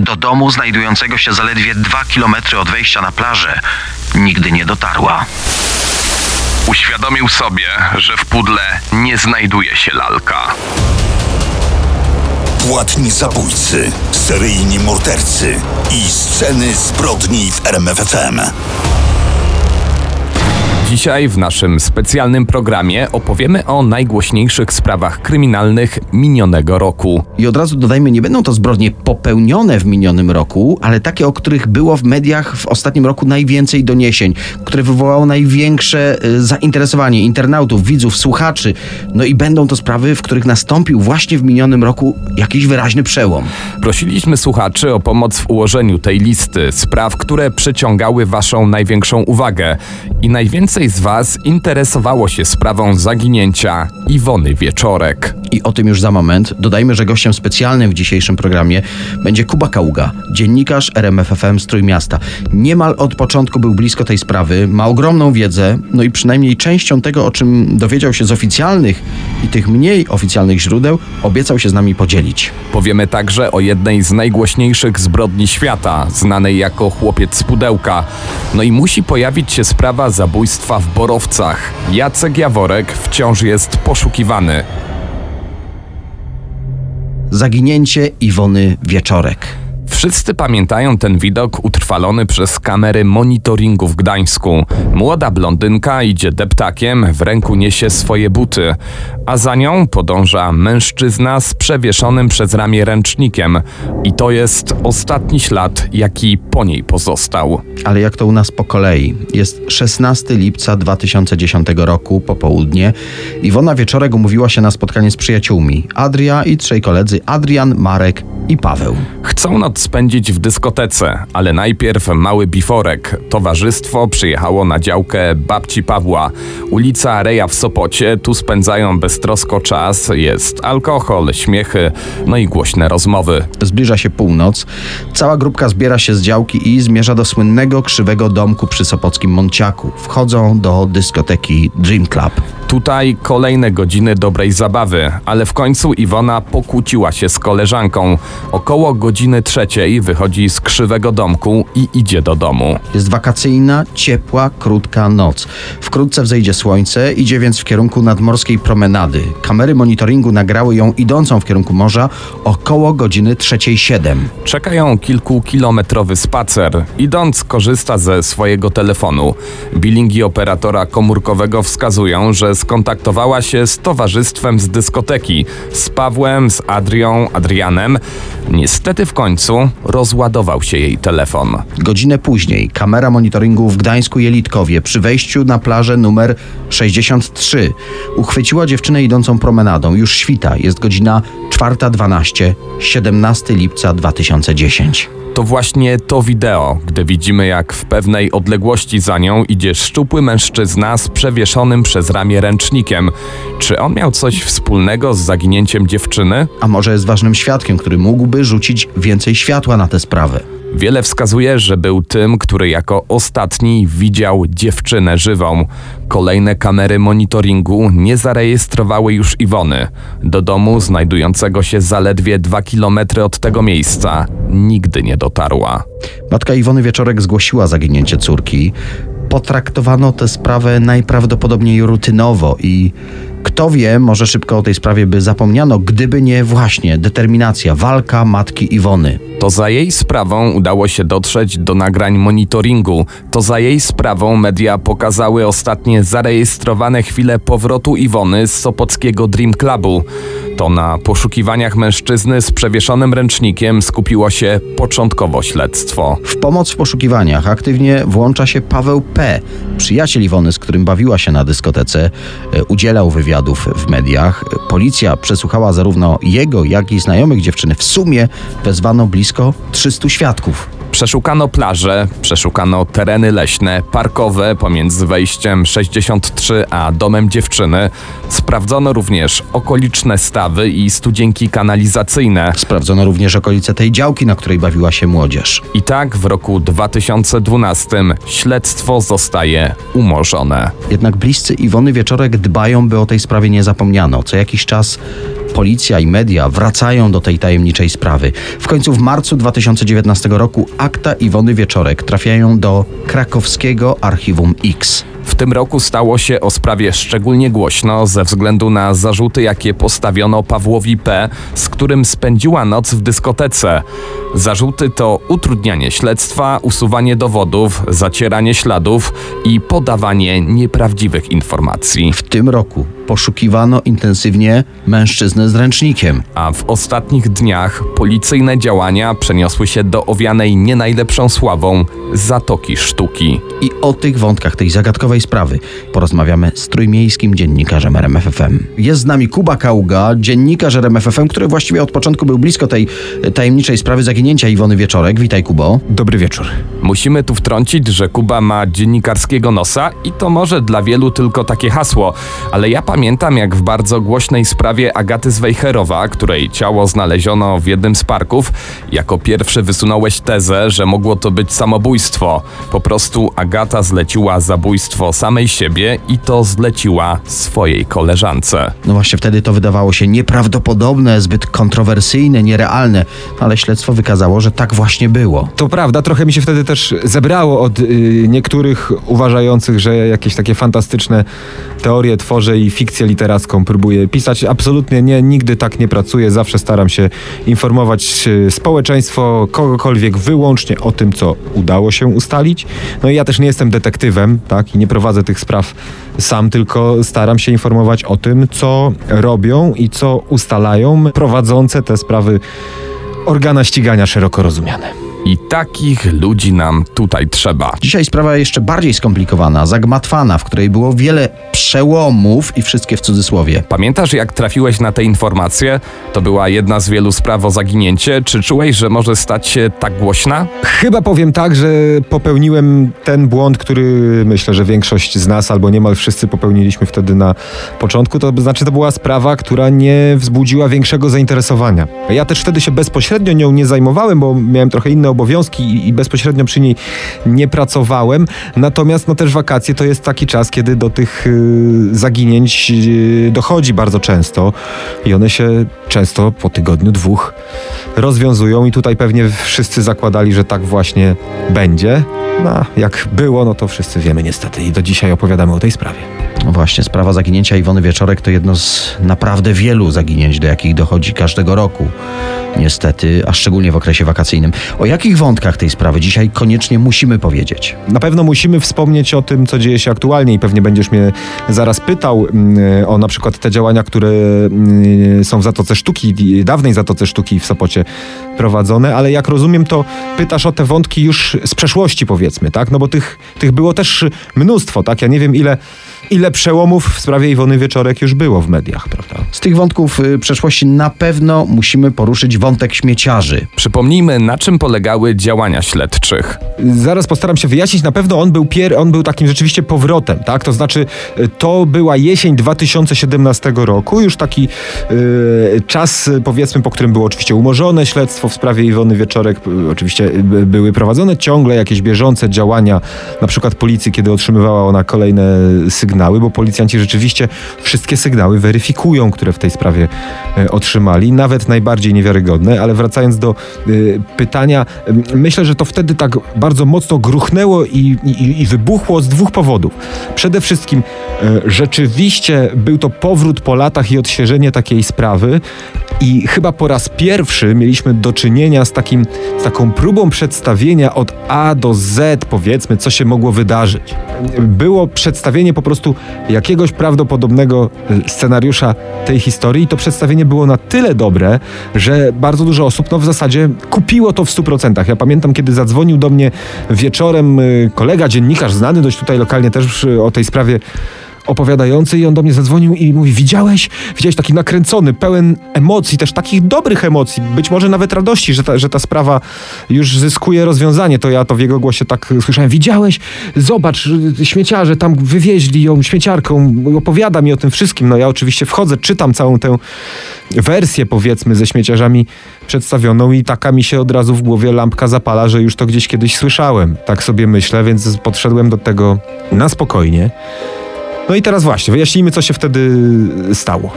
Do domu znajdującego się zaledwie 2 km od wejścia na plażę nigdy nie dotarła. Uświadomił sobie, że w pudle nie znajduje się lalka. Płatni zabójcy, seryjni mordercy i sceny zbrodni w RMFFM. Dzisiaj w naszym specjalnym programie opowiemy o najgłośniejszych sprawach kryminalnych minionego roku. I od razu dodajmy, nie będą to zbrodnie popełnione w minionym roku, ale takie, o których było w mediach w ostatnim roku najwięcej doniesień, które wywołało największe y, zainteresowanie internautów, widzów, słuchaczy. No i będą to sprawy, w których nastąpił właśnie w minionym roku jakiś wyraźny przełom. Prosiliśmy słuchaczy o pomoc w ułożeniu tej listy spraw, które przyciągały Waszą największą uwagę. I najwięcej z Was interesowało się sprawą zaginięcia Iwony Wieczorek. I o tym już za moment. Dodajmy, że gościem specjalnym w dzisiejszym programie będzie Kuba Kaługa, dziennikarz RMFFM z Trójmiasta. Niemal od początku był blisko tej sprawy, ma ogromną wiedzę, no i przynajmniej częścią tego, o czym dowiedział się z oficjalnych i tych mniej oficjalnych źródeł, obiecał się z nami podzielić. Powiemy także o jednej z najgłośniejszych zbrodni świata, znanej jako chłopiec z pudełka. No i musi pojawić się sprawa zabójstwa w Borowcach. Jacek Jaworek wciąż jest poszukiwany. Zaginięcie Iwony Wieczorek. Wszyscy pamiętają ten widok utrwalony przez kamery monitoringu w Gdańsku. Młoda blondynka idzie deptakiem, w ręku niesie swoje buty, a za nią podąża mężczyzna z przewieszonym przez ramię ręcznikiem. I to jest ostatni ślad, jaki po niej pozostał. Ale jak to u nas po kolei? Jest 16 lipca 2010 roku, popołudnie. Iwona Wieczorek umówiła się na spotkanie z przyjaciółmi. Adria i trzej koledzy Adrian, Marek i Paweł. Chcą noc spędzić w dyskotece, ale najpierw mały biforek. Towarzystwo przyjechało na działkę babci Pawła. Ulica Reja w Sopocie, tu spędzają beztrosko czas, jest alkohol, śmiechy, no i głośne rozmowy. Zbliża się północ. Cała grupka zbiera się z działki i zmierza do słynnego krzywego domku przy Sopockim Monciaku. Wchodzą do dyskoteki Dream Club. Tutaj kolejne godziny dobrej zabawy, ale w końcu Iwona pokłóciła się z koleżanką. Około godziny trzeciej wychodzi z krzywego domku i idzie do domu. Jest wakacyjna, ciepła, krótka noc. Wkrótce wzejdzie słońce, idzie więc w kierunku nadmorskiej promenady. Kamery monitoringu nagrały ją idącą w kierunku morza około godziny trzeciej siedem. Czekają kilkukilometrowy spacer. Idąc korzysta ze swojego telefonu. Bilingi operatora komórkowego wskazują, że skontaktowała się z towarzystwem z dyskoteki, z Pawłem, z Adrią, Adrianem. Niestety w końcu rozładował się jej telefon. Godzinę później kamera monitoringu w Gdańsku Jelitkowie przy wejściu na plażę numer 63 uchwyciła dziewczynę idącą promenadą. Już świta, jest godzina 4.12, 17 lipca 2010. To właśnie to wideo, gdy widzimy jak w pewnej odległości za nią idzie szczupły mężczyzna z przewieszonym przez ramię ręcznikiem. Czy on miał coś wspólnego z zaginięciem dziewczyny? A może jest ważnym świadkiem, który mógłby rzucić więcej światła na tę sprawę? Wiele wskazuje, że był tym, który jako ostatni widział dziewczynę żywą. Kolejne kamery monitoringu nie zarejestrowały już Iwony. Do domu, znajdującego się zaledwie dwa kilometry od tego miejsca, nigdy nie dotarła. Matka Iwony Wieczorek zgłosiła zaginięcie córki. Potraktowano tę sprawę najprawdopodobniej rutynowo i kto wie, może szybko o tej sprawie by zapomniano, gdyby nie właśnie determinacja, walka matki Iwony. To za jej sprawą udało się dotrzeć do nagrań monitoringu. To za jej sprawą media pokazały ostatnie zarejestrowane chwile powrotu Iwony z Sopockiego Dream Clubu. To na poszukiwaniach mężczyzny z przewieszonym ręcznikiem skupiło się początkowo śledztwo. W pomoc w poszukiwaniach aktywnie włącza się Paweł P., przyjaciel Iwony, z którym bawiła się na dyskotece, e, udzielał wywiadów w mediach. Policja przesłuchała zarówno jego, jak i znajomych dziewczyny. W sumie wezwano blisko 300 świadków. Przeszukano plaże, przeszukano tereny leśne, parkowe pomiędzy wejściem 63 a domem dziewczyny. Sprawdzono również okoliczne stawy i studzienki kanalizacyjne. Sprawdzono również okolice tej działki, na której bawiła się młodzież. I tak w roku 2012 śledztwo zostaje umorzone. Jednak bliscy Iwony Wieczorek dbają, by o tej sprawie nie zapomniano. Co jakiś czas policja i media wracają do tej tajemniczej sprawy. W końcu w marcu 2019 roku akta Iwony Wieczorek trafiają do krakowskiego Archiwum X. W tym roku stało się o sprawie szczególnie głośno ze względu na zarzuty, jakie postawiono Pawłowi P., z którym spędziła noc w dyskotece. Zarzuty to utrudnianie śledztwa, usuwanie dowodów, zacieranie śladów i podawanie nieprawdziwych informacji. W tym roku poszukiwano intensywnie mężczyznę z ręcznikiem. A w ostatnich dniach policyjne działania przeniosły się do owianej nie najlepszą sławą Zatoki Sztuki. I o tych wątkach tej zagadkowej sprawy porozmawiamy z trójmiejskim dziennikarzem RMFFM. Jest z nami Kuba Kauga, dziennikarz RMFFM, który właściwie od początku był blisko tej tajemniczej sprawy zaginięcia Iwony Wieczorek. Witaj Kubo. Dobry wieczór. Musimy tu wtrącić, że Kuba ma dziennikarskiego nosa i to może dla wielu tylko takie hasło, ale ja pamiętam jak w bardzo głośnej sprawie Agaty Zwejherowa, której ciało znaleziono w jednym z parków, jako pierwszy wysunąłeś tezę, że mogło to być samobójstwo. Po prostu Agata zleciła zabójstwo samej siebie i to zleciła swojej koleżance. No właśnie wtedy to wydawało się nieprawdopodobne, zbyt kontrowersyjne, nierealne, ale śledztwo wykazało, że tak właśnie było. To prawda, trochę mi się wtedy też zebrało od y, niektórych uważających, że jakieś takie fantastyczne teorie tworzę i fikcję literacką próbuję pisać. Absolutnie nie, nigdy tak nie pracuję. Zawsze staram się informować y, społeczeństwo, kogokolwiek wyłącznie o tym, co udało się ustalić. No i ja też nie jestem detektywem, tak, i nie prowadzę tych spraw sam, tylko staram się informować o tym, co robią i co ustalają prowadzące te sprawy organa ścigania szeroko rozumiane. I takich ludzi nam tutaj trzeba. Dzisiaj sprawa jeszcze bardziej skomplikowana, zagmatwana, w której było wiele przełomów i wszystkie w cudzysłowie. Pamiętasz, jak trafiłeś na te informacje? To była jedna z wielu spraw o zaginięcie. Czy czułeś, że może stać się tak głośna? Chyba powiem tak, że popełniłem ten błąd, który myślę, że większość z nas albo niemal wszyscy popełniliśmy wtedy na początku. To znaczy, to była sprawa, która nie wzbudziła większego zainteresowania. Ja też wtedy się bezpośrednio nią nie zajmowałem, bo miałem trochę inne obowiązki i, bezpośrednio przy niej nie pracowałem. Natomiast no też wakacje to jest taki czas, kiedy do tych y, zaginięć y, dochodzi bardzo często i one się często po tygodniu, dwóch rozwiązują i tutaj pewnie wszyscy zakładali, że tak właśnie będzie. No, jak było, no to wszyscy wiemy niestety i do dzisiaj opowiadamy o tej sprawie. No właśnie, sprawa zaginięcia Iwony Wieczorek to jedno z naprawdę wielu zaginięć, do jakich dochodzi każdego roku. Niestety, a szczególnie w okresie wakacyjnym. O jakich wątkach tej sprawy dzisiaj koniecznie musimy powiedzieć? Na pewno musimy wspomnieć o tym, co dzieje się aktualnie i pewnie będziesz mnie zaraz pytał mm, o na przykład te działania, które mm, są w Zatoce Sztuki, dawnej Zatoce Sztuki w Sopocie prowadzone, ale jak rozumiem, to pytasz o te wątki już z przeszłości powiedzmy, tak? No bo tych, tych było też mnóstwo, tak? Ja nie wiem ile, ile przełomów w sprawie Iwony Wieczorek już było w mediach, prawda? Z tych wątków y, przeszłości na pewno musimy poruszyć wątek śmieciarzy. Przypomnijmy, na czym polegały działania śledczych. Zaraz postaram się wyjaśnić. Na pewno on był, pier, on był takim rzeczywiście powrotem, tak? To znaczy, y, to była jesień 2017 roku, już taki y, czas, y, powiedzmy, po którym było oczywiście umorzone śledztwo w sprawie Iwony Wieczorek. Oczywiście były prowadzone ciągle jakieś bieżące działania, na przykład policji, kiedy otrzymywała ona kolejne sygnały, bo policjanci rzeczywiście wszystkie sygnały weryfikują, które w tej sprawie y, otrzymali, nawet najbardziej niewiarygodne, ale wracając do y, pytania, myślę, że to wtedy tak bardzo mocno gruchnęło i, i, i wybuchło z dwóch powodów. Przede wszystkim y, rzeczywiście był to powrót po latach i odświeżenie takiej sprawy i chyba po raz pierwszy mieliśmy do czynienia z, takim, z taką próbą przedstawienia od A do Z, powiedzmy, co się mogło wydarzyć. Było przedstawienie po prostu jakiegoś prawdopodobnego y, scenariusza tej historii i to przedstawienie było na tyle dobre, że bardzo dużo osób no, w zasadzie kupiło to w 100%. Ja pamiętam, kiedy zadzwonił do mnie wieczorem y, kolega, dziennikarz znany dość tutaj lokalnie też o tej sprawie opowiadający i on do mnie zadzwonił i mówi, widziałeś? Widziałeś taki nakręcony, pełen emocji, też takich dobrych emocji, być może nawet radości, że ta, że ta sprawa już zyskuje rozwiązanie. To ja to w jego głosie tak słyszałem. Widziałeś? Zobacz, śmieciarze tam wywieźli ją śmieciarką, opowiada mi o tym wszystkim. No ja oczywiście wchodzę, czytam całą tę wersję powiedzmy ze śmieciarzami przedstawioną i taka mi się od razu w głowie lampka zapala, że już to gdzieś kiedyś słyszałem. Tak sobie myślę, więc podszedłem do tego na spokojnie. No i teraz właśnie, wyjaśnijmy, co się wtedy stało.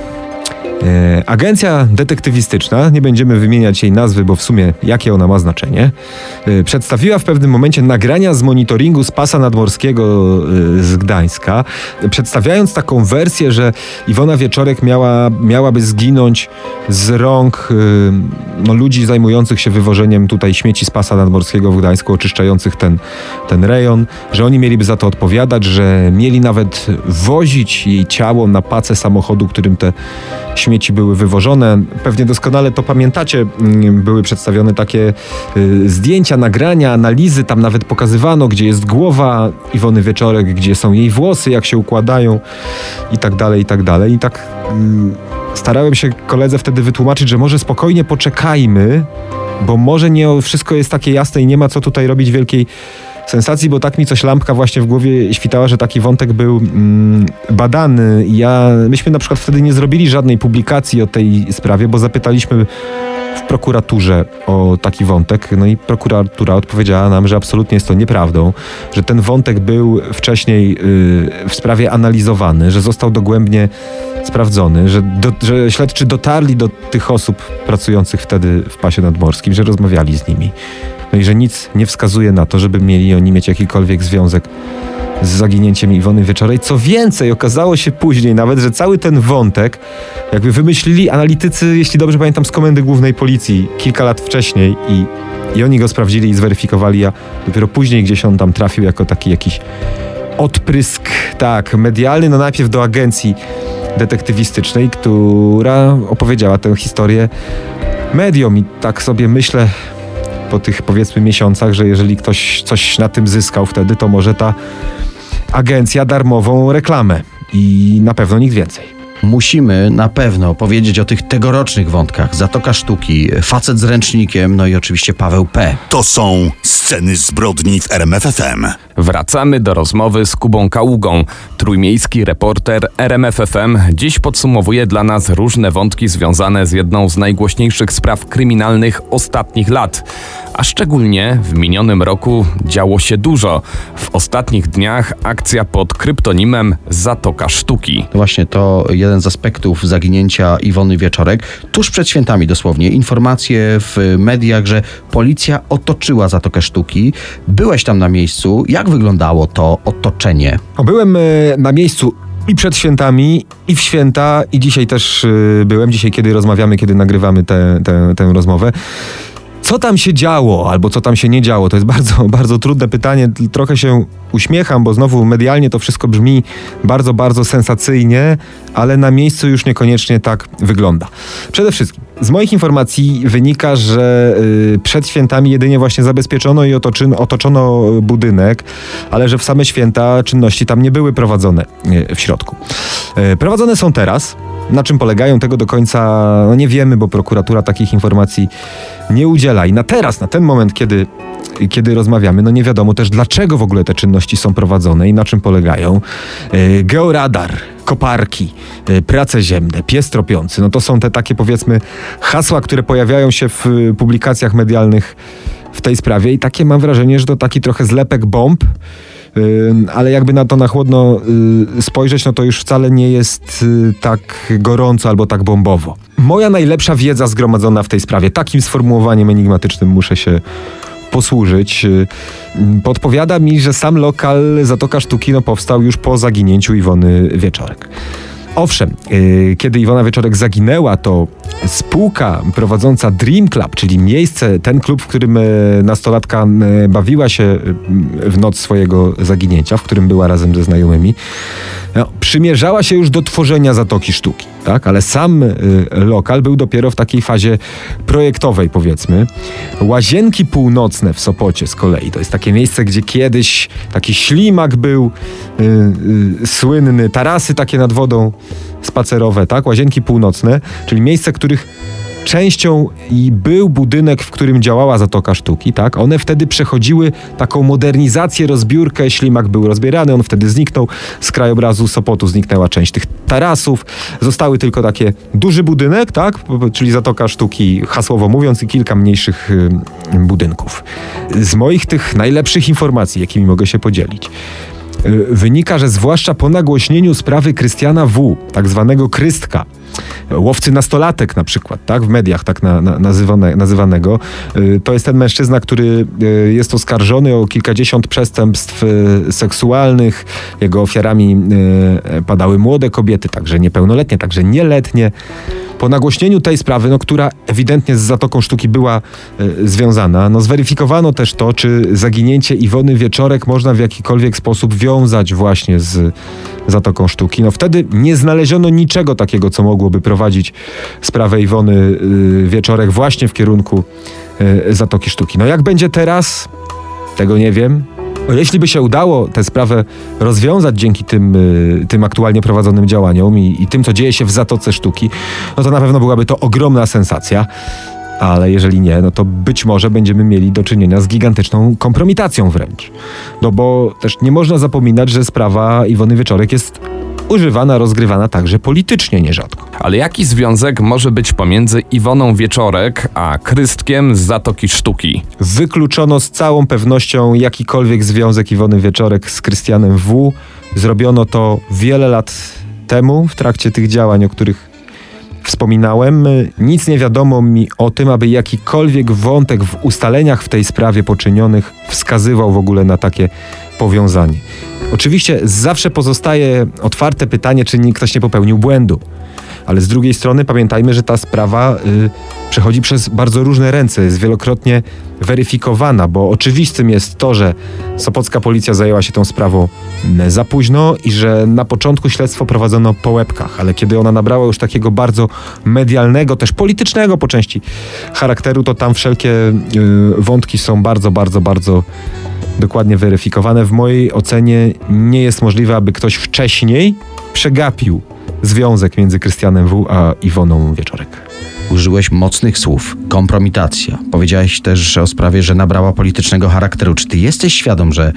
E, agencja detektywistyczna, nie będziemy wymieniać jej nazwy, bo w sumie jakie ona ma znaczenie, e, przedstawiła w pewnym momencie nagrania z monitoringu z pasa nadmorskiego e, z Gdańska, przedstawiając taką wersję, że Iwona Wieczorek miała, miałaby zginąć z rąk no, ludzi zajmujących się wywożeniem tutaj śmieci z pasa nadmorskiego w Gdańsku, oczyszczających ten, ten rejon, że oni mieliby za to odpowiadać, że mieli nawet wozić jej ciało na pacę samochodu, którym te śmieci były wywożone. Pewnie doskonale to pamiętacie. Mm, były przedstawione takie y, zdjęcia, nagrania, analizy. Tam nawet pokazywano, gdzie jest głowa Iwony Wieczorek, gdzie są jej włosy, jak się układają i tak dalej, i tak dalej. I tak y, starałem się koledze wtedy wytłumaczyć, że może spokojnie poczekajmy, bo może nie wszystko jest takie jasne i nie ma co tutaj robić wielkiej sensacji, bo tak mi coś lampka właśnie w głowie świtała, że taki wątek był mm, badany. Ja, myśmy na przykład wtedy nie zrobili żadnej publikacji o tej sprawie, bo zapytaliśmy w prokuraturze o taki wątek, no i prokuratura odpowiedziała nam, że absolutnie jest to nieprawdą, że ten wątek był wcześniej yy, w sprawie analizowany, że został dogłębnie sprawdzony, że, do, że śledczy dotarli do tych osób pracujących wtedy w pasie nadmorskim, że rozmawiali z nimi. No i że nic nie wskazuje na to, żeby mieli oni mieć jakikolwiek związek z zaginięciem Iwony Wieczorej. Co więcej, okazało się później nawet, że cały ten wątek jakby wymyślili analitycy, jeśli dobrze pamiętam, z Komendy Głównej Policji kilka lat wcześniej i, i oni go sprawdzili i zweryfikowali, a dopiero później gdzieś on tam trafił jako taki jakiś odprysk, tak, medialny, no najpierw do agencji detektywistycznej, która opowiedziała tę historię mediom i tak sobie myślę, po tych powiedzmy miesiącach, że jeżeli ktoś coś na tym zyskał wtedy, to może ta agencja darmową reklamę i na pewno nikt więcej. Musimy na pewno powiedzieć o tych tegorocznych wątkach. Zatoka Sztuki, Facet z ręcznikiem, no i oczywiście Paweł P. To są sceny zbrodni w RMFFM. Wracamy do rozmowy z Kubą Kaługą. Trójmiejski reporter RMFFM dziś podsumowuje dla nas różne wątki związane z jedną z najgłośniejszych spraw kryminalnych ostatnich lat. A szczególnie w minionym roku działo się dużo. W ostatnich dniach akcja pod kryptonimem Zatoka Sztuki. Właśnie to jeden z aspektów zaginięcia Iwony Wieczorek. Tuż przed świętami dosłownie informacje w mediach, że policja otoczyła Zatokę Sztuki. Byłeś tam na miejscu. Jak wyglądało to otoczenie? Byłem e, na miejscu i przed świętami, i w święta, i dzisiaj też e, byłem. Dzisiaj, kiedy rozmawiamy, kiedy nagrywamy tę, tę, tę rozmowę. Co tam się działo, albo co tam się nie działo? To jest bardzo, bardzo trudne pytanie. Trochę się uśmiecham, bo znowu medialnie to wszystko brzmi bardzo, bardzo sensacyjnie, ale na miejscu już niekoniecznie tak wygląda. Przede wszystkim, z moich informacji wynika, że y, przed świętami jedynie właśnie zabezpieczono i otoczono budynek, ale że w same święta czynności tam nie były prowadzone y, w środku. Y, prowadzone są teraz. Na czym polegają, tego do końca no nie wiemy, bo prokuratura takich informacji nie udziela. I na teraz, na ten moment, kiedy, kiedy rozmawiamy, no nie wiadomo też, dlaczego w ogóle te czynności są prowadzone i na czym polegają. E, georadar, koparki, e, prace ziemne, pies tropiący, no to są te takie powiedzmy hasła, które pojawiają się w publikacjach medialnych w tej sprawie i takie mam wrażenie, że to taki trochę zlepek bomb, ale jakby na to na chłodno y, spojrzeć, no to już wcale nie jest y, tak gorąco albo tak bombowo. Moja najlepsza wiedza zgromadzona w tej sprawie, takim sformułowaniem enigmatycznym muszę się posłużyć. Y, podpowiada mi, że sam lokal Zatoka Sztuki no, powstał już po zaginięciu Iwony Wieczorek. Owszem, kiedy Iwona Wieczorek zaginęła, to spółka prowadząca Dream Club, czyli miejsce, ten klub, w którym yy, nastolatka bawiła się w noc swojego zaginięcia, w którym była razem ze znajomymi, no, przymierzała się już do tworzenia Zatoki Sztuki. tak? ale sam y, lokal był dopiero w takiej fazie projektowej, powiedzmy. Łazienki północne w Sopocie z kolei to jest takie miejsce, gdzie kiedyś taki ślimak był y, słynny, tarasy takie nad wodą spacerowe, tak? Łazienki północne, czyli miejsce, których częścią i był budynek, w którym działała Zatoka Sztuki, tak? One wtedy przechodziły taką modernizację, rozbiórkę, ślimak był rozbierany, on wtedy zniknął z krajobrazu Sopotu, zniknęła część tych tarasów, zostały tylko takie duży budynek, tak? Czyli Zatoka Sztuki, hasłowo mówiąc, i kilka mniejszych budynków. Z moich tych najlepszych informacji, jakimi mogę się podzielić, wynika, że zwłaszcza po nagłośnieniu sprawy Krystiana W., tak zwanego Krystka, łowcy nastolatek na przykład, tak, w mediach tak na, na, nazywane, nazywanego. Y, To jest ten mężczyzna, który y, jest oskarżony o kilkadziesiąt przestępstw y, seksualnych. Jego ofiarami padały młode kobiety, także niepełnoletnie, także nieletnie. Po nagłośnieniu tej sprawy, no, która ewidentnie z Zatoką Sztuki była y, związana, no, zweryfikowano też to, czy zaginięcie Iwony Wieczorek można w jakikolwiek sposób wiązać właśnie z Zatoką Sztuki. No wtedy nie znaleziono niczego takiego, co mogłoby prowadzić sprawę Iwony y, Wieczorek właśnie w kierunku y, Zatoki Sztuki. No jak będzie teraz, tego nie wiem. No, Jeśli by się udało tę sprawę rozwiązać dzięki tym, y, tym aktualnie prowadzonym działaniom i, i tym, co dzieje się w Zatoce Sztuki, no to na pewno byłaby to ogromna sensacja. Ale jeżeli nie, no to być może będziemy mieli do czynienia z gigantyczną kompromitacją wręcz. No bo też nie można zapominać, że sprawa Iwony Wieczorek jest używana, rozgrywana także politycznie nierzadko. Ale jaki związek może być pomiędzy Iwoną Wieczorek a Krystkiem z Zatoki Sztuki? Wykluczono z całą pewnością jakikolwiek związek Iwony Wieczorek z Krystianem W. Zrobiono to wiele lat temu w trakcie tych działań, o których wspominałem. Nic nie wiadomo mi o tym, aby jakikolwiek wątek w ustaleniach w tej sprawie poczynionych wskazywał w ogóle na takie powiązanie. Oczywiście zawsze pozostaje otwarte pytanie, czy nie- ktoś nie popełnił błędu. Ale z drugiej strony pamiętajmy, że ta sprawa y, przechodzi przez bardzo różne ręce, jest wielokrotnie weryfikowana, bo oczywistym jest to, że sopocka policja zajęła się tą sprawą mm, za późno i że na początku śledztwo prowadzono po łebkach, ale kiedy ona nabrała już takiego bardzo medialnego, też politycznego po części charakteru, to tam wszelkie y, wątki są bardzo, bardzo, bardzo dokładnie weryfikowane. W mojej ocenie nie jest możliwe, aby ktoś wcześniej przegapił związek między Krystianem W. a Iwoną Wieczorek. Użyłeś mocnych słów. Kompromitacja. Powiedziałeś też o sprawie, że nabrała politycznego charakteru. Czy ty jesteś świadom, że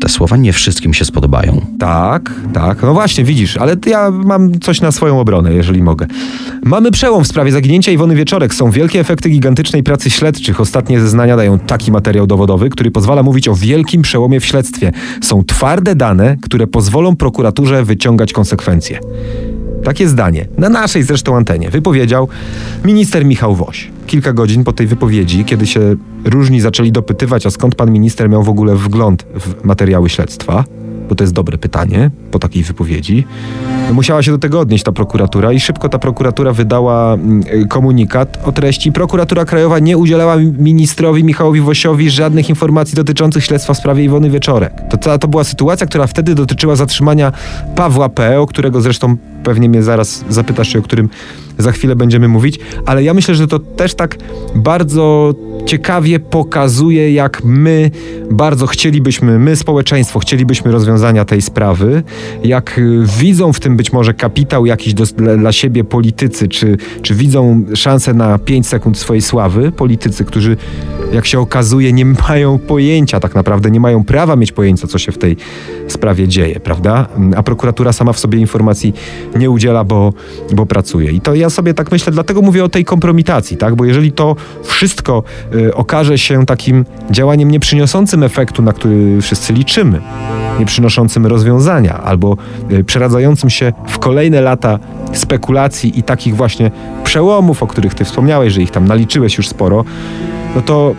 te słowa nie wszystkim się spodobają? Tak, tak. No właśnie, widzisz, ale ja mam coś na swoją obronę, jeżeli mogę. Mamy przełom w sprawie zaginięcia Iwony Wieczorek. Są wielkie efekty gigantycznej pracy śledczych. Ostatnie zeznania dają taki materiał dowodowy, który pozwala mówić o wielkim przełomie w śledztwie. Są twarde dane, które pozwolą prokuraturze wyciągać konsekwencje. Takie zdanie, na naszej zresztą antenie, wypowiedział minister Michał Woś. Kilka godzin po tej wypowiedzi, kiedy się różni zaczęli dopytywać, a skąd pan minister miał w ogóle wgląd w materiały śledztwa, bo to jest dobre pytanie po takiej wypowiedzi, musiała się do tego odnieść ta prokuratura i szybko ta prokuratura wydała mm, komunikat o treści. Prokuratura Krajowa nie udzielała ministrowi Michałowi Wosiowi żadnych informacji dotyczących śledztwa w sprawie Iwony Wieczorek. To, to, była sytuacja, która wtedy dotyczyła zatrzymania Pawła P., o którego zresztą pewnie mnie zaraz zapytasz, o którym za chwilę będziemy mówić, ale ja myślę, że to też tak bardzo ciekawie pokazuje, jak my bardzo chcielibyśmy, my społeczeństwo chcielibyśmy rozwiązania tej sprawy, jak widzą w tym być może kapitał jakiś do, dla, dla siebie politycy, czy, czy widzą szansę na 5 sekund swojej sławy politycy, którzy jak się okazuje nie mają pojęcia tak naprawdę, nie mają prawa mieć pojęcia, co się w tej sprawie dzieje, prawda? A prokuratura sama w sobie informacji nie udziela, bo, bo pracuje. I to ja sobie tak myślę, dlatego mówię o tej kompromitacji, tak? Bo jeżeli to wszystko y, okaże się takim działaniem nieprzyniosącym efektu, na który wszyscy liczymy, nie przynoszącym rozwiązania, albo y, przeradzającym się w kolejne lata spekulacji i takich właśnie przełomów, o których ty wspomniałeś, że ich tam naliczyłeś już sporo, no to,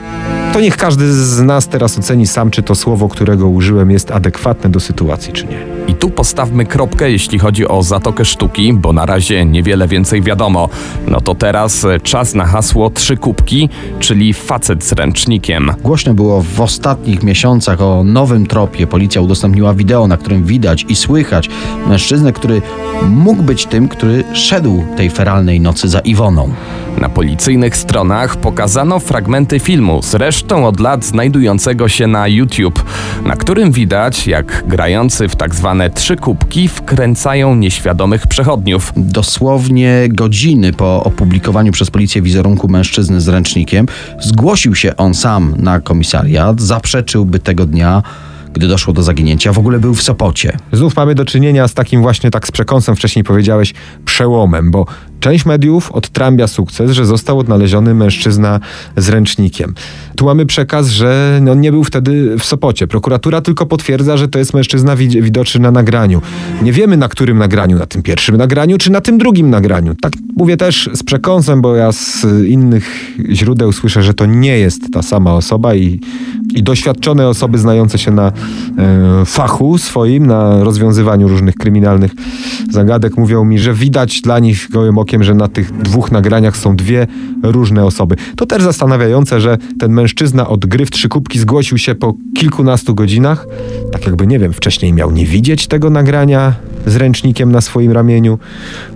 to niech każdy z nas teraz oceni sam, czy to słowo, którego użyłem, jest adekwatne do sytuacji, czy nie. I tu postawmy kropkę, jeśli chodzi o Zatokę Sztuki, bo na razie niewiele więcej wiadomo. No to teraz e, czas na hasło trzy kubki, czyli facet z ręcznikiem. Głośno było w ostatnich miesiącach o nowym tropie. Policja udostępniła wideo, na którym widać i słychać mężczyznę, który mógł być tym, który szedł tej feralnej nocy za Iwoną. Na policyjnych stronach pokazano fragmenty filmu, zresztą od lat znajdującego się na YouTube, na którym widać, jak grający w tak zwane trzy kubki wkręcają nieświadomych przechodniów. Dosłownie godziny po opublikowaniu przez policję wizerunku mężczyzny z ręcznikiem, zgłosił się on sam na komisariat, zaprzeczył, by tego dnia, gdy doszło do zaginięcia, w ogóle był w Sopocie. Znów mamy do czynienia z takim właśnie, tak z przekąsem wcześniej powiedziałeś, przełomem, bo część mediów odtrąbia sukces, że został odnaleziony mężczyzna z ręcznikiem. Tu mamy przekaz, że on nie był wtedy w Sopocie. Prokuratura tylko potwierdza, że to jest mężczyzna wid- widoczny na nagraniu. Nie wiemy na którym nagraniu, na tym pierwszym nagraniu, czy na tym drugim nagraniu. Tak mówię też z przekąsem, bo ja z innych źródeł słyszę, że to nie jest ta sama osoba i, i doświadczone osoby znające się na e, fachu swoim, na rozwiązywaniu różnych kryminalnych zagadek mówią mi, że widać dla nich gołym okiem, że na tych dwóch nagraniach są dwie różne osoby. To też zastanawiające, że ten mężczyzna od gry w trzy kubki zgłosił się po kilkunastu godzinach, tak jakby, nie wiem, wcześniej miał nie widzieć tego nagrania z ręcznikiem na swoim ramieniu.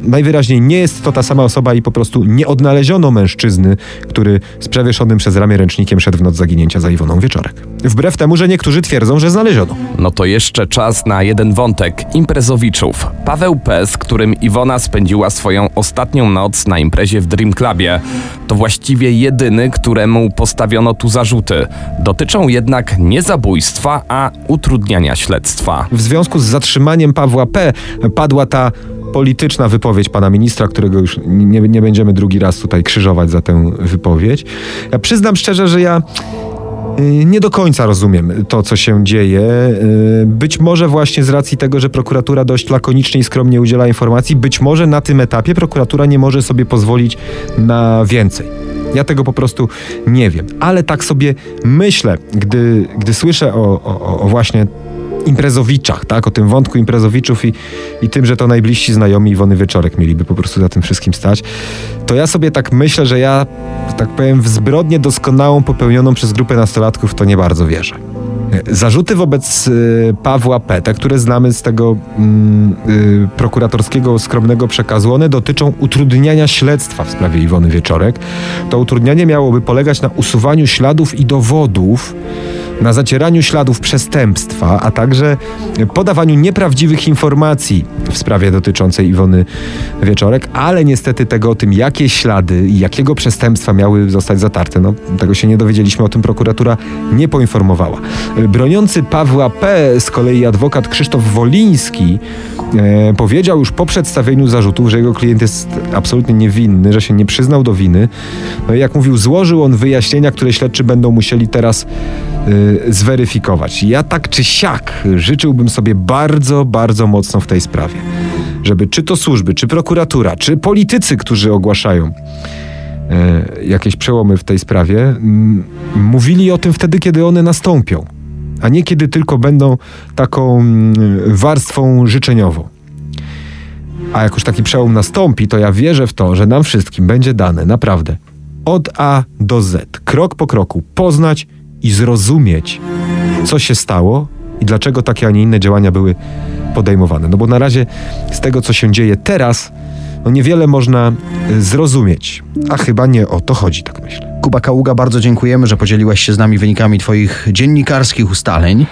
Najwyraźniej nie jest to ta sama osoba i po prostu nie odnaleziono mężczyzny, który z przewieszonym przez ramię ręcznikiem szedł w noc zaginięcia za Iwoną Wieczorek. Wbrew temu, że niektórzy twierdzą, że znaleziono. No to jeszcze czas na jeden wątek imprezowiczów. Paweł P., z którym Iwona spędziła swoją ostatnią noc na imprezie w Dream Clubie, to właściwie jedyny, któremu postawiono tu zarzuty. Dotyczą jednak nie zabójstwa, a utrudniania śledztwa. W związku z zatrzymaniem Pawła P. padła ta polityczna wypowiedź pana ministra, którego już nie, nie będziemy drugi raz tutaj krzyżować za tę wypowiedź. Ja przyznam szczerze, że ja y, nie do końca rozumiem to, co się dzieje. Y, Być może właśnie z racji tego, że prokuratura dość lakonicznie i skromnie udziela informacji, być może na tym etapie prokuratura nie może sobie pozwolić na więcej. Ja tego po prostu nie wiem. Ale tak sobie myślę, gdy, gdy słyszę o, o, o właśnie imprezowiczach, tak? O tym wątku imprezowiczów i, i tym, że to najbliżsi znajomi Iwony Wieczorek mieliby po prostu za tym wszystkim stać, to ja sobie tak myślę, że ja, tak powiem, w zbrodnię doskonałą popełnioną przez grupę nastolatków to nie bardzo wierzę. Zarzuty wobec y, Pawła P., te, które znamy z tego mm, y, prokuratorskiego skromnego przekazu, one dotyczą utrudniania śledztwa w sprawie Iwony Wieczorek. To utrudnianie miałoby polegać na usuwaniu śladów i dowodów, na zacieraniu śladów przestępstwa, a także podawaniu nieprawdziwych informacji w sprawie dotyczącej Iwony Wieczorek, ale niestety tego o tym, jakie ślady i jakiego przestępstwa miały zostać zatarte, no tego się nie dowiedzieliśmy, o tym prokuratura nie poinformowała. Broniący Pawła P. z kolei adwokat Krzysztof Woliński e, powiedział już po przedstawieniu zarzutów, że jego klient jest absolutnie niewinny, że się nie przyznał do winy. No i jak mówił, złożył on wyjaśnienia, które śledczy będą musieli teraz y, zweryfikować. Ja tak czy siak życzyłbym sobie bardzo, bardzo mocno w tej sprawie, żeby czy to służby, czy prokuratura, czy politycy, którzy ogłaszają e, jakieś przełomy w tej sprawie, m, mówili o tym wtedy, kiedy one nastąpią, a nie kiedy tylko będą taką mm, warstwą życzeniową. A jak już taki przełom nastąpi, to ja wierzę w to, że nam wszystkim będzie dane naprawdę od A do Z, krok po kroku, poznać i zrozumieć, co się stało i dlaczego takie, a nie inne działania były podejmowane. No bo na razie z tego, co się dzieje teraz, no niewiele można y, zrozumieć. A chyba nie o to chodzi, tak myślę. Kuba Kaługa, bardzo dziękujemy, że podzieliłeś się z nami wynikami Twoich dziennikarskich ustaleń.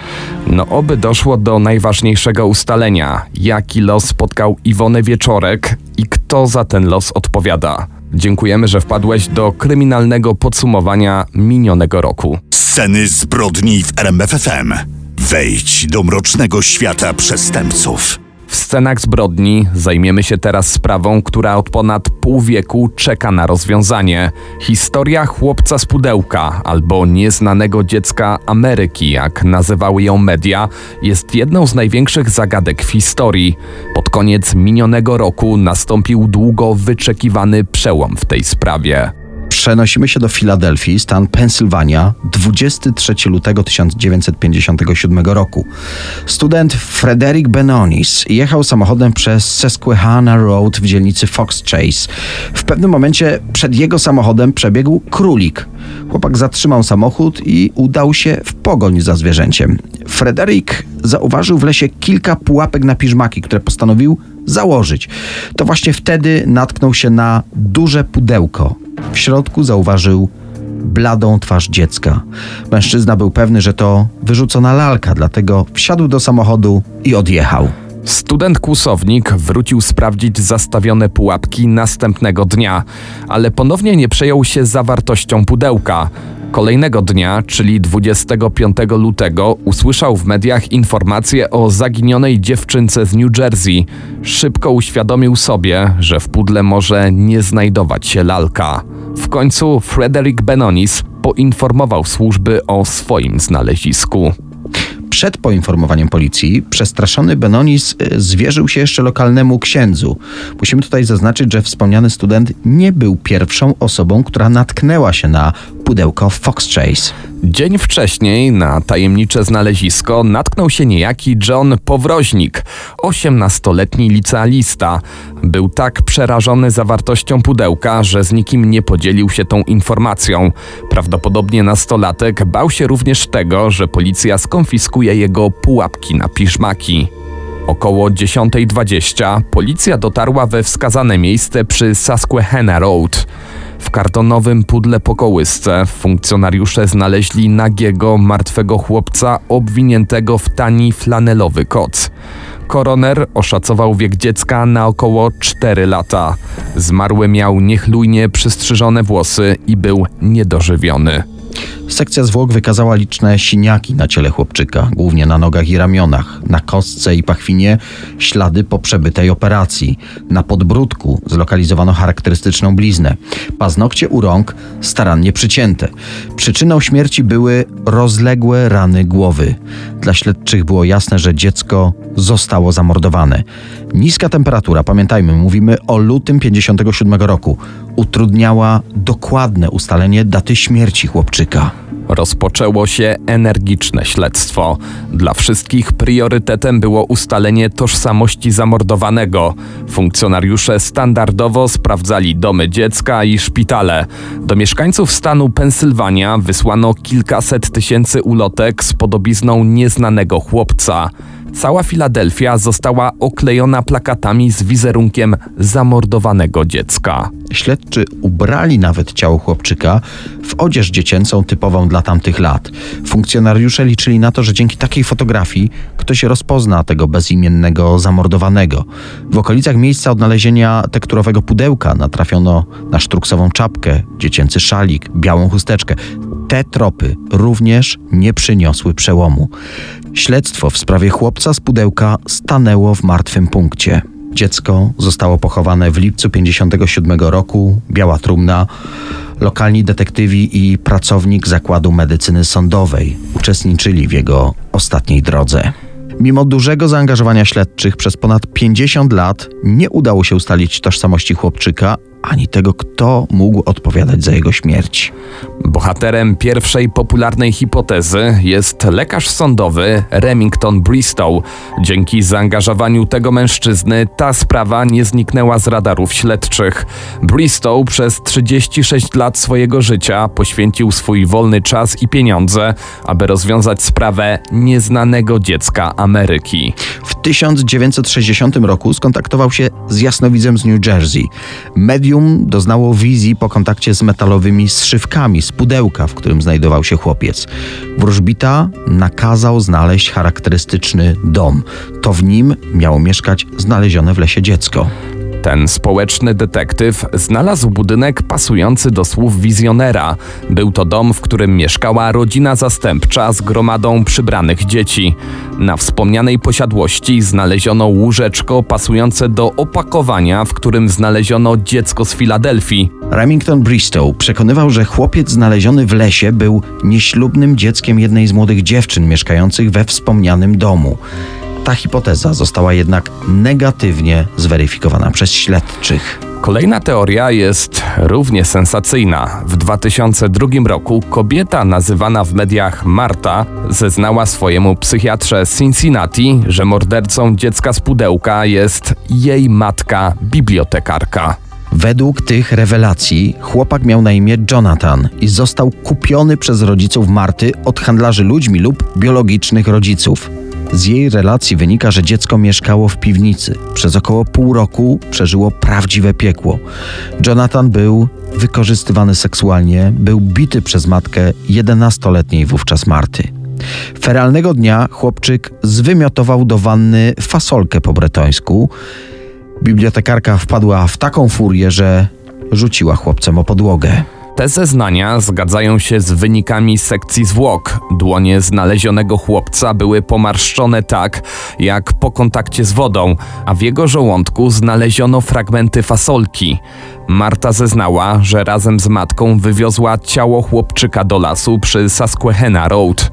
No oby doszło do najważniejszego ustalenia. Jaki los spotkał Iwonę Wieczorek i kto za ten los odpowiada. Dziękujemy, że wpadłeś do kryminalnego podsumowania minionego roku. Sceny zbrodni w RMFFM. Wejdź do mrocznego świata przestępców. W scenach zbrodni zajmiemy się teraz sprawą, która od ponad pół wieku czeka na rozwiązanie. Historia chłopca z pudełka albo nieznanego dziecka Ameryki, jak nazywały ją media, jest jedną z największych zagadek w historii. Pod koniec minionego roku nastąpił długo wyczekiwany przełom w tej sprawie. Przenosimy się do Filadelfii, stan Pensylwania, 23 lutego 1957 roku. Student Frederick Benonis jechał samochodem przez Susquehanna Road w dzielnicy Fox Chase. W pewnym momencie przed jego samochodem przebiegł królik. Chłopak zatrzymał samochód i udał się w pogoń za zwierzęciem. Frederick zauważył w lesie kilka pułapek na piżmaki, które postanowił założyć. To właśnie wtedy natknął się na duże pudełko. W środku zauważył bladą twarz dziecka. Mężczyzna był pewny, że to wyrzucona lalka, dlatego wsiadł do samochodu i odjechał. Student kłusownik wrócił sprawdzić zastawione pułapki następnego dnia, ale ponownie nie przejął się zawartością pudełka. Kolejnego dnia, czyli 25 lutego, usłyszał w mediach informację o zaginionej dziewczynce z New Jersey. Szybko uświadomił sobie, że w pudle może nie znajdować się lalka. W końcu Frederick Benonis poinformował służby o swoim znalezisku. Przed poinformowaniem policji przestraszony Benonis y, zwierzył się jeszcze lokalnemu księdzu. Musimy tutaj zaznaczyć, że wspomniany student nie był pierwszą osobą, która natknęła się na pudełko Fox Chase. Dzień wcześniej na tajemnicze znalezisko natknął się niejaki John Powroźnik, 18-letni licealista. Był tak przerażony zawartością pudełka, że z nikim nie podzielił się tą informacją. Prawdopodobnie nastolatek bał się również tego, że policja skonfiskuje jego pułapki na piżmaki. Około 10.20 policja dotarła we wskazane miejsce przy Susquehanna Road. W kartonowym pudle po kołysce funkcjonariusze znaleźli nagiego, martwego chłopca obwiniętego w tani flanelowy koc. Koroner oszacował wiek dziecka na około 4 lata. Zmarły miał niechlujnie przystrzyżone włosy i był niedożywiony. Sekcja zwłok wykazała liczne siniaki na ciele chłopczyka, głównie na nogach i ramionach. Na kostce i pachwinie ślady po przebytej operacji. Na podbródku zlokalizowano charakterystyczną bliznę. Paznokcie u rąk starannie przycięte. Przyczyną śmierci były rozległe rany głowy. Dla śledczych było jasne, że dziecko zostało zamordowane. Niska temperatura, pamiętajmy, mówimy o lutym 57 roku, utrudniała dokładne ustalenie daty śmierci chłopczyka. Rozpoczęło się energiczne śledztwo. Dla wszystkich priorytetem było ustalenie tożsamości zamordowanego. Funkcjonariusze standardowo sprawdzali domy dziecka i szpitale. Do mieszkańców stanu Pensylwania wysłano kilkaset tysięcy ulotek z podobizną nieznanego chłopca. Cała Filadelfia została oklejona plakatami z wizerunkiem zamordowanego dziecka. Śledczy ubrali nawet ciało chłopczyka w odzież dziecięcą typową dla tamtych lat. Funkcjonariusze liczyli na to, że dzięki takiej fotografii ktoś rozpozna tego bezimiennego zamordowanego. W okolicach miejsca odnalezienia tekturowego pudełka natrafiono na sztruksową czapkę, dziecięcy szalik, białą chusteczkę. Te tropy również nie przyniosły przełomu. Śledztwo w sprawie chłopca z pudełka stanęło w martwym punkcie. Dziecko zostało pochowane w lipcu 57 roku, biała trumna. Lokalni detektywi i pracownik Zakładu Medycyny Sądowej uczestniczyli w jego ostatniej drodze. Mimo dużego zaangażowania śledczych przez ponad 50 lat nie udało się ustalić tożsamości chłopczyka ani tego, kto mógł odpowiadać za jego śmierć. Bohaterem pierwszej popularnej hipotezy jest lekarz sądowy Remington Bristow. Dzięki zaangażowaniu tego mężczyzny ta sprawa nie zniknęła z radarów śledczych. Bristow przez 36 lat swojego życia poświęcił swój wolny czas i pieniądze, aby rozwiązać sprawę nieznanego dziecka Ameryki. W 1960 roku skontaktował się z jasnowidzem z New Jersey. Medium doznało wizji po kontakcie z metalowymi zszywkami z pudełka, w którym znajdował się chłopiec. Wróżbita nakazał znaleźć charakterystyczny dom. To w nim miało mieszkać znalezione w lesie dziecko. Ten społeczny detektyw znalazł budynek pasujący do słów wizjonera. Był to dom, w którym mieszkała rodzina zastępcza z gromadą przybranych dzieci. Na wspomnianej posiadłości znaleziono łóżeczko pasujące do opakowania, w którym znaleziono dziecko z Filadelfii. Remington Bristow przekonywał, że chłopiec znaleziony w lesie był nieślubnym dzieckiem jednej z młodych dziewczyn mieszkających we wspomnianym domu. Ta hipoteza została jednak negatywnie zweryfikowana przez śledczych. Kolejna teoria jest równie sensacyjna. W 2002 roku kobieta nazywana w mediach Marta zeznała swojemu psychiatrze z Cincinnati, że mordercą dziecka z pudełka jest jej matka bibliotekarka. Według tych rewelacji chłopak miał na imię Jonathan i został kupiony przez rodziców Marty od handlarzy ludźmi lub biologicznych rodziców. Z jej relacji wynika, że dziecko mieszkało w piwnicy. Przez około pół roku przeżyło prawdziwe piekło. Jonathan był wykorzystywany seksualnie, był bity przez matkę 11-letniej wówczas Marty. Feralnego dnia chłopczyk zwymiotował do wanny fasolkę po bretońsku. Bibliotekarka wpadła w taką furię, że rzuciła chłopcem o podłogę. Te zeznania zgadzają się z wynikami sekcji zwłok. Dłonie znalezionego chłopca były pomarszczone tak, jak po kontakcie z wodą, a w jego żołądku znaleziono fragmenty fasolki. Marta zeznała, że razem z matką wywiozła ciało chłopczyka do lasu przy Susquehanna Road.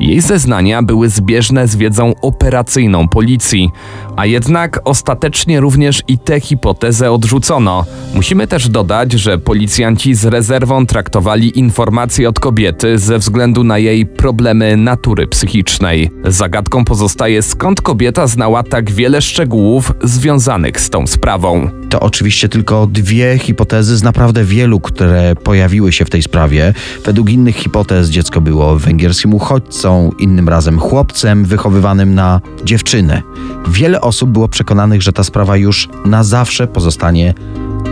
Jej zeznania były zbieżne z wiedzą operacyjną policji, a jednak ostatecznie również i tę hipotezę odrzucono. Musimy też dodać, że policjanci z rezerwą traktowali informacje od kobiety ze względu na jej problemy natury psychicznej. Zagadką pozostaje skąd kobieta znała tak wiele szczegółów związanych z tą sprawą. To oczywiście tylko dwie hipotezy z naprawdę wielu, które pojawiły się w tej sprawie. Według innych hipotez dziecko było węgierskim uchodźcą, innym razem chłopcem wychowywanym na dziewczynę. Wiele osób było przekonanych, że ta sprawa już na zawsze pozostanie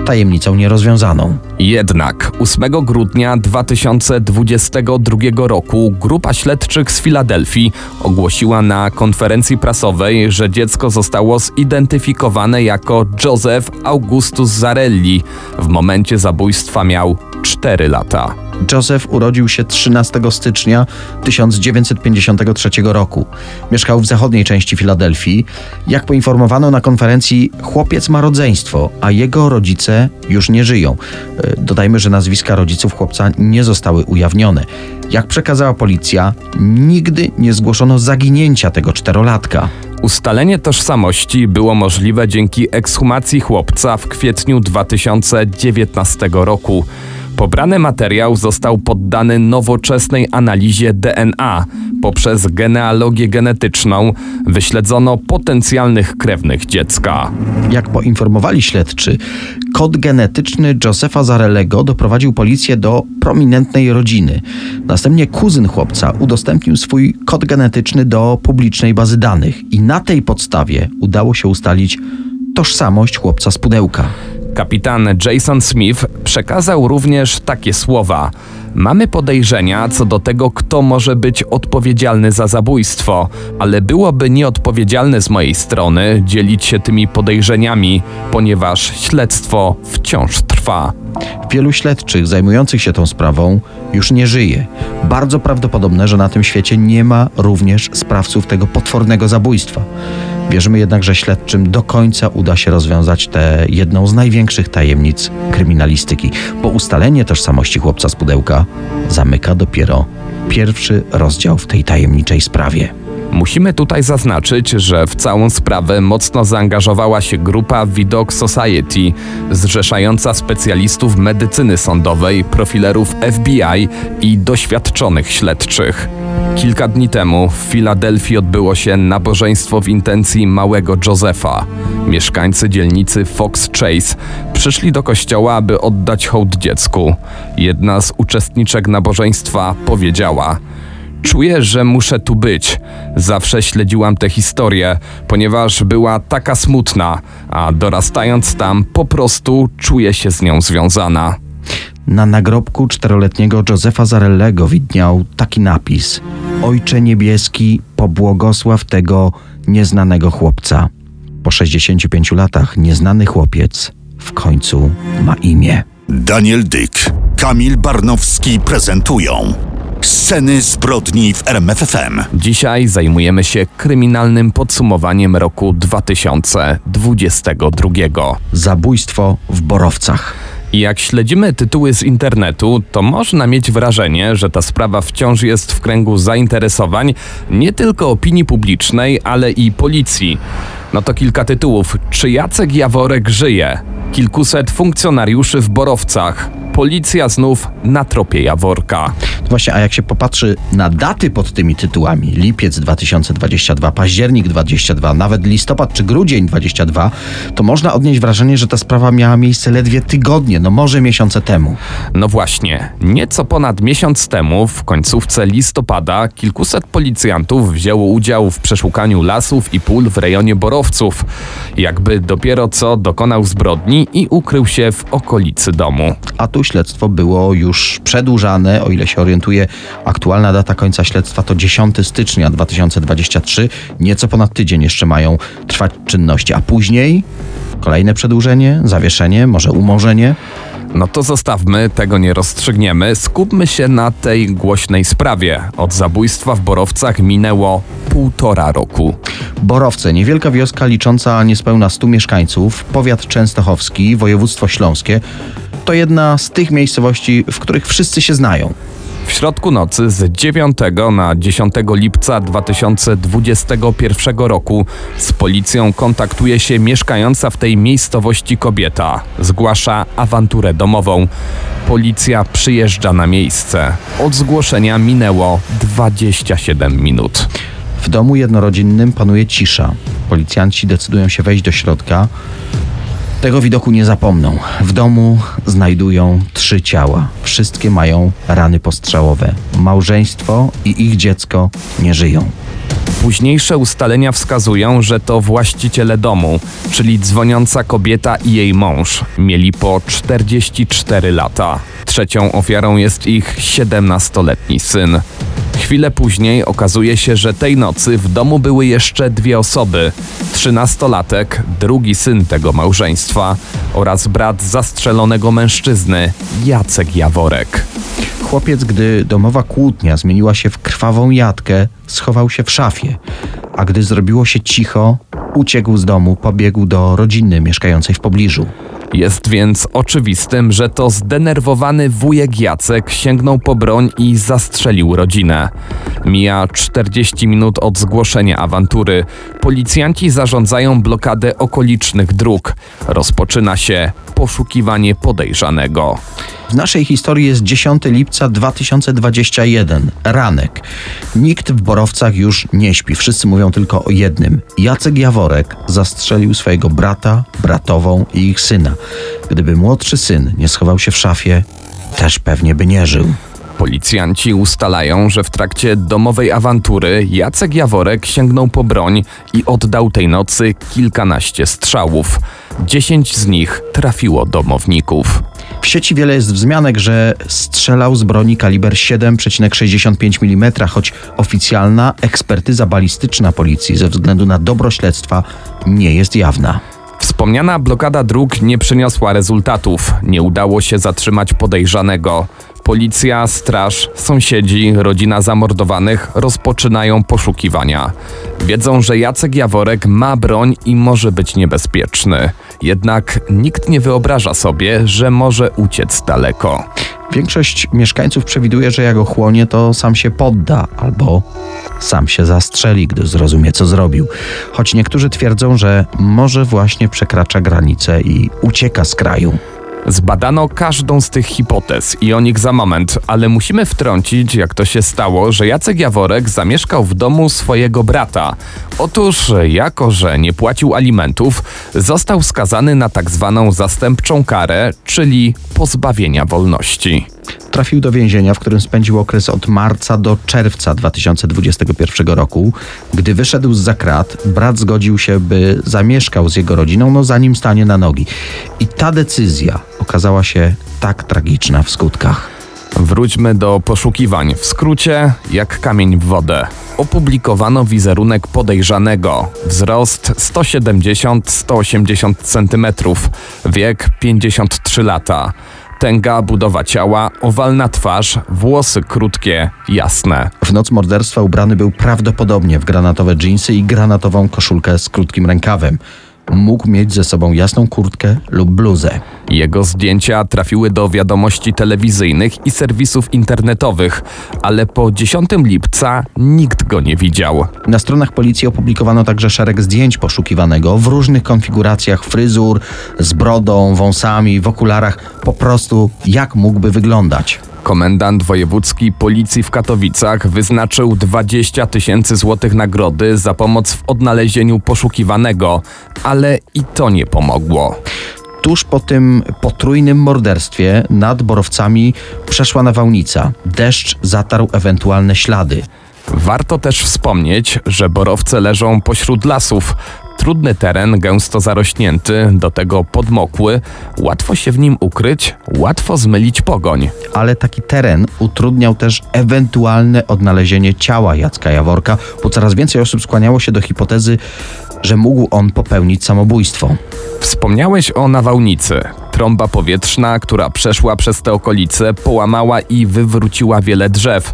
tajemnicą nierozwiązaną. Jednak 8 grudnia 2022 roku grupa śledczych z Filadelfii ogłosiła na konferencji prasowej, że dziecko zostało zidentyfikowane jako Joseph Augustus Zarelli. W momencie zabójstwa miał 4 lata. Joseph urodził się 13 stycznia 1953 roku. Mieszkał w zachodniej części Filadelfii. Jak poinformowano na konferencji, chłopiec ma rodzeństwo, a jego rodzice już nie żyją. E, Dodajmy, że nazwiska rodziców chłopca nie zostały ujawnione. Jak przekazała policja, nigdy nie zgłoszono zaginięcia tego czterolatka. Ustalenie tożsamości było możliwe dzięki ekshumacji chłopca w kwietniu 2019 roku. Pobrany materiał został poddany nowoczesnej analizie DNA. Poprzez genealogię genetyczną wyśledzono potencjalnych krewnych dziecka. Jak poinformowali śledczy, kod genetyczny Josefa Zarellego doprowadził policję do prominentnej rodziny. Następnie kuzyn chłopca udostępnił swój kod genetyczny do publicznej bazy danych i na tej podstawie udało się ustalić tożsamość chłopca z pudełka. Kapitan Jason Smith przekazał również takie słowa: Mamy podejrzenia co do tego, kto może być odpowiedzialny za zabójstwo, ale byłoby nieodpowiedzialne z mojej strony dzielić się tymi podejrzeniami, ponieważ śledztwo wciąż trwa. Wielu śledczych zajmujących się tą sprawą już nie żyje. Bardzo prawdopodobne, że na tym świecie nie ma również sprawców tego potwornego zabójstwa. Wierzymy jednak, że śledczym do końca uda się rozwiązać tę jedną z największych tajemnic kryminalistyki, bo ustalenie tożsamości chłopca z pudełka zamyka dopiero pierwszy rozdział w tej tajemniczej sprawie. Musimy tutaj zaznaczyć, że w całą sprawę mocno zaangażowała się grupa Vidok Society, zrzeszająca specjalistów medycyny sądowej, profilerów FBI i doświadczonych śledczych. Kilka dni temu w Filadelfii odbyło się nabożeństwo w intencji małego Josefa. Mieszkańcy dzielnicy Fox Chase przyszli do kościoła, aby oddać hołd dziecku. Jedna z uczestniczek nabożeństwa powiedziała: Czuję, że muszę tu być. Zawsze śledziłam tę historię, ponieważ była taka smutna, a dorastając tam po prostu czuję się z nią związana. Na nagrobku czteroletniego Josefa Zarellego widniał taki napis: Ojcze niebieski, pobłogosław tego nieznanego chłopca. Po 65 latach nieznany chłopiec w końcu ma imię. Daniel Dyk, Kamil Barnowski prezentują Sceny zbrodni w RMFFM. Dzisiaj zajmujemy się kryminalnym podsumowaniem roku 2022. Zabójstwo w Borowcach. Jak śledzimy tytuły z internetu, to można mieć wrażenie, że ta sprawa wciąż jest w kręgu zainteresowań nie tylko opinii publicznej, ale i policji. No to kilka tytułów. Czy Jacek Jaworek żyje? Kilkuset funkcjonariuszy w Borowcach. Policja znów na tropie Jaworka. Właśnie, a jak się popatrzy na daty pod tymi tytułami, lipiec 2022, październik 22, nawet listopad czy grudzień 22, to można odnieść wrażenie, że ta sprawa miała miejsce ledwie tygodnie, no może miesiące temu. No właśnie, nieco ponad miesiąc temu, w końcówce listopada, kilkuset policjantów wzięło udział w przeszukaniu lasów i pól w rejonie Borowców. Jakby dopiero co dokonał zbrodni i ukrył się w okolicy domu. A tu śledztwo było już przedłużane, o ile się orientuję. Aktualna data końca śledztwa to 10 stycznia 2023. Nieco ponad tydzień jeszcze mają trwać czynności, a później kolejne przedłużenie, zawieszenie, może umorzenie. No to zostawmy, tego nie rozstrzygniemy. Skupmy się na tej głośnej sprawie. Od zabójstwa w Borowcach minęło półtora roku. Borowce, niewielka wioska licząca niespełna 100 mieszkańców, powiat częstochowski, województwo śląskie, to jedna z tych miejscowości, w których wszyscy się znają. W środku nocy z 9 na 10 lipca 2021 roku z policją kontaktuje się mieszkająca w tej miejscowości kobieta. Zgłasza awanturę domową. Policja przyjeżdża na miejsce. Od zgłoszenia minęło 27 minut. W domu jednorodzinnym panuje cisza. Policjanci decydują się wejść do środka. Tego widoku nie zapomną. W domu znajdują trzy ciała. Wszystkie mają rany postrzałowe. Małżeństwo i ich dziecko nie żyją. Późniejsze ustalenia wskazują, że to właściciele domu, czyli dzwoniąca kobieta i jej mąż, mieli po 44 lata. Trzecią ofiarą jest ich 17-letni syn. Chwilę później okazuje się, że tej nocy w domu były jeszcze dwie osoby: trzynastolatek, drugi syn tego małżeństwa oraz brat zastrzelonego mężczyzny, Jacek Jaworek. Chłopiec, gdy domowa kłótnia zmieniła się w krwawą jatkę, schował się w szafie, a gdy zrobiło się cicho, uciekł z domu, pobiegł do rodziny mieszkającej w pobliżu. Jest więc oczywistym, że to zdenerwowany wujek Jacek sięgnął po broń i zastrzelił rodzinę. Mija 40 minut od zgłoszenia awantury. Policjanci zarządzają blokadę okolicznych dróg. Rozpoczyna się poszukiwanie podejrzanego. W naszej historii jest 10 lipca 2021, ranek. Nikt w Borowcach już nie śpi. Wszyscy mówią tylko o jednym. Jacek Jaworek zastrzelił swojego brata, bratową i ich syna. Gdyby młodszy syn nie schował się w szafie, też pewnie by nie żył. Policjanci ustalają, że w trakcie domowej awantury Jacek Jaworek sięgnął po broń i oddał tej nocy kilkanaście strzałów. Dziesięć z nich trafiło domowników. W sieci wiele jest wzmianek, że strzelał z broni kaliber 7,65 mm, choć oficjalna ekspertyza balistyczna policji ze względu na dobro śledztwa nie jest jawna. Wspomniana blokada dróg nie przyniosła rezultatów. Nie udało się zatrzymać podejrzanego. Policja, straż, sąsiedzi, rodzina zamordowanych rozpoczynają poszukiwania. Wiedzą, że Jacek Jaworek ma broń i może być niebezpieczny. Jednak nikt nie wyobraża sobie, że może uciec daleko. Większość mieszkańców przewiduje, że jak ochłonie, to sam się podda albo sam się zastrzeli, gdy zrozumie, co zrobił. Choć niektórzy twierdzą, że może właśnie przekracza granicę i ucieka z kraju. Zbadano każdą z tych hipotez i o nich za moment, ale musimy wtrącić, jak to się stało, że Jacek Jaworek zamieszkał w domu swojego brata. Otóż, jako że nie płacił alimentów, został skazany na tak zwaną zastępczą karę, czyli pozbawienia wolności. Trafił do więzienia, w którym spędził okres od marca do czerwca 2021 roku. Gdy wyszedł z zakrat, brat zgodził się, by zamieszkał z jego rodziną, no zanim stanie na nogi. I ta decyzja okazała się tak tragiczna w skutkach. Wróćmy do poszukiwań. W skrócie, jak kamień w wodę. Opublikowano wizerunek podejrzanego. Wzrost 170-180 cm, wiek 53 lata. Tęga budowa ciała, owalna twarz, włosy krótkie, jasne. W noc morderstwa ubrany był prawdopodobnie w granatowe dżinsy i granatową koszulkę z krótkim rękawem. Mógł mieć ze sobą jasną kurtkę lub bluzę. Jego zdjęcia trafiły do wiadomości telewizyjnych i serwisów internetowych, ale po 10 lipca nikt go nie widział. Na stronach policji opublikowano także szereg zdjęć poszukiwanego w różnych konfiguracjach fryzur, z brodą, wąsami, w okularach, po prostu jak mógłby wyglądać. Komendant wojewódzki policji w Katowicach wyznaczył 20 tysięcy złotych nagrody za pomoc w odnalezieniu poszukiwanego, ale i to nie pomogło. Tuż po tym potrójnym morderstwie nad Borowcami przeszła nawałnica. Deszcz zatarł ewentualne ślady. Warto też wspomnieć, że borowce leżą pośród lasów. Trudny teren, gęsto zarośnięty, do tego podmokły, łatwo się w nim ukryć, łatwo zmylić pogoń. ale taki teren utrudniał też ewentualne odnalezienie ciała Jacka Jaworka, bo coraz więcej osób skłaniało się do hipotezy, że mógł on popełnić samobójstwo. Wspomniałeś o nawałnicy. Trąba powietrzna, która przeszła przez te okolice, połamała i wywróciła wiele drzew.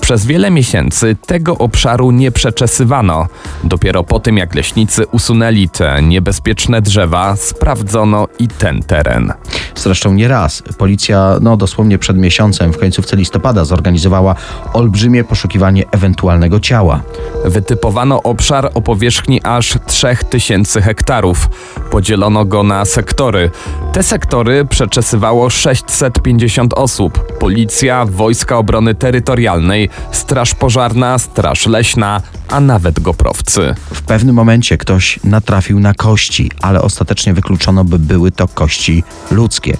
Przez wiele miesięcy tego obszaru nie przeczesywano. Dopiero po tym, jak leśnicy usunęli te niebezpieczne drzewa, sprawdzono i ten teren. Zresztą nie raz. Policja, no dosłownie przed miesiącem, w końcówce listopada, zorganizowała olbrzymie poszukiwanie ewentualnego ciała. Wytypowano obszar o powierzchni aż 3000 hektarów. Podzielono go na sektory. Te sektory przeczesywało 650 osób. Policja, Wojska Obrony Terytorialnej, Straż Pożarna, Straż Leśna, a nawet goprowcy. W pewnym momencie ktoś natrafił na kości, ale ostatecznie wykluczono, by były to kości ludzkie.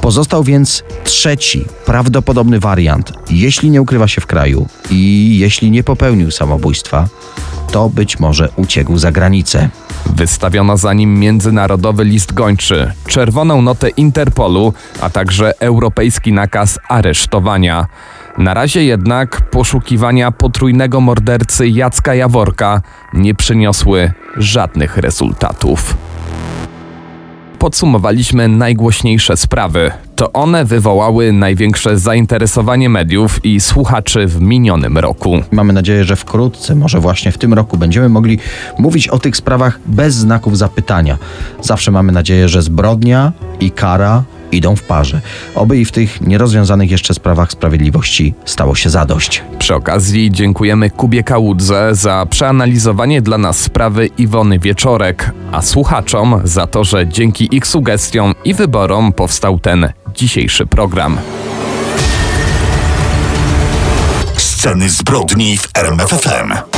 Pozostał więc trzeci, prawdopodobny wariant. Jeśli nie ukrywa się w kraju i jeśli nie popełnił samobójstwa, to być może uciekł za granicę. Wystawiono za nim międzynarodowy list gończy, czerwoną notę Interpolu, a także europejski nakaz aresztowania. Na razie jednak poszukiwania potrójnego mordercy Jacka Jaworka nie przyniosły żadnych rezultatów. Podsumowaliśmy najgłośniejsze sprawy. To one wywołały największe zainteresowanie mediów i słuchaczy w minionym roku. Mamy nadzieję, że wkrótce, może właśnie w tym roku, będziemy mogli mówić o tych sprawach bez znaków zapytania. Zawsze mamy nadzieję, że zbrodnia i kara idą w parze. Oby i w tych nierozwiązanych jeszcze sprawach sprawiedliwości stało się zadość. Przy okazji dziękujemy Kubie Kałudze za przeanalizowanie dla nas sprawy Iwony Wieczorek, a słuchaczom za to, że dzięki ich sugestiom i wyborom powstał ten dzisiejszy program. Sceny zbrodni w RMFFM.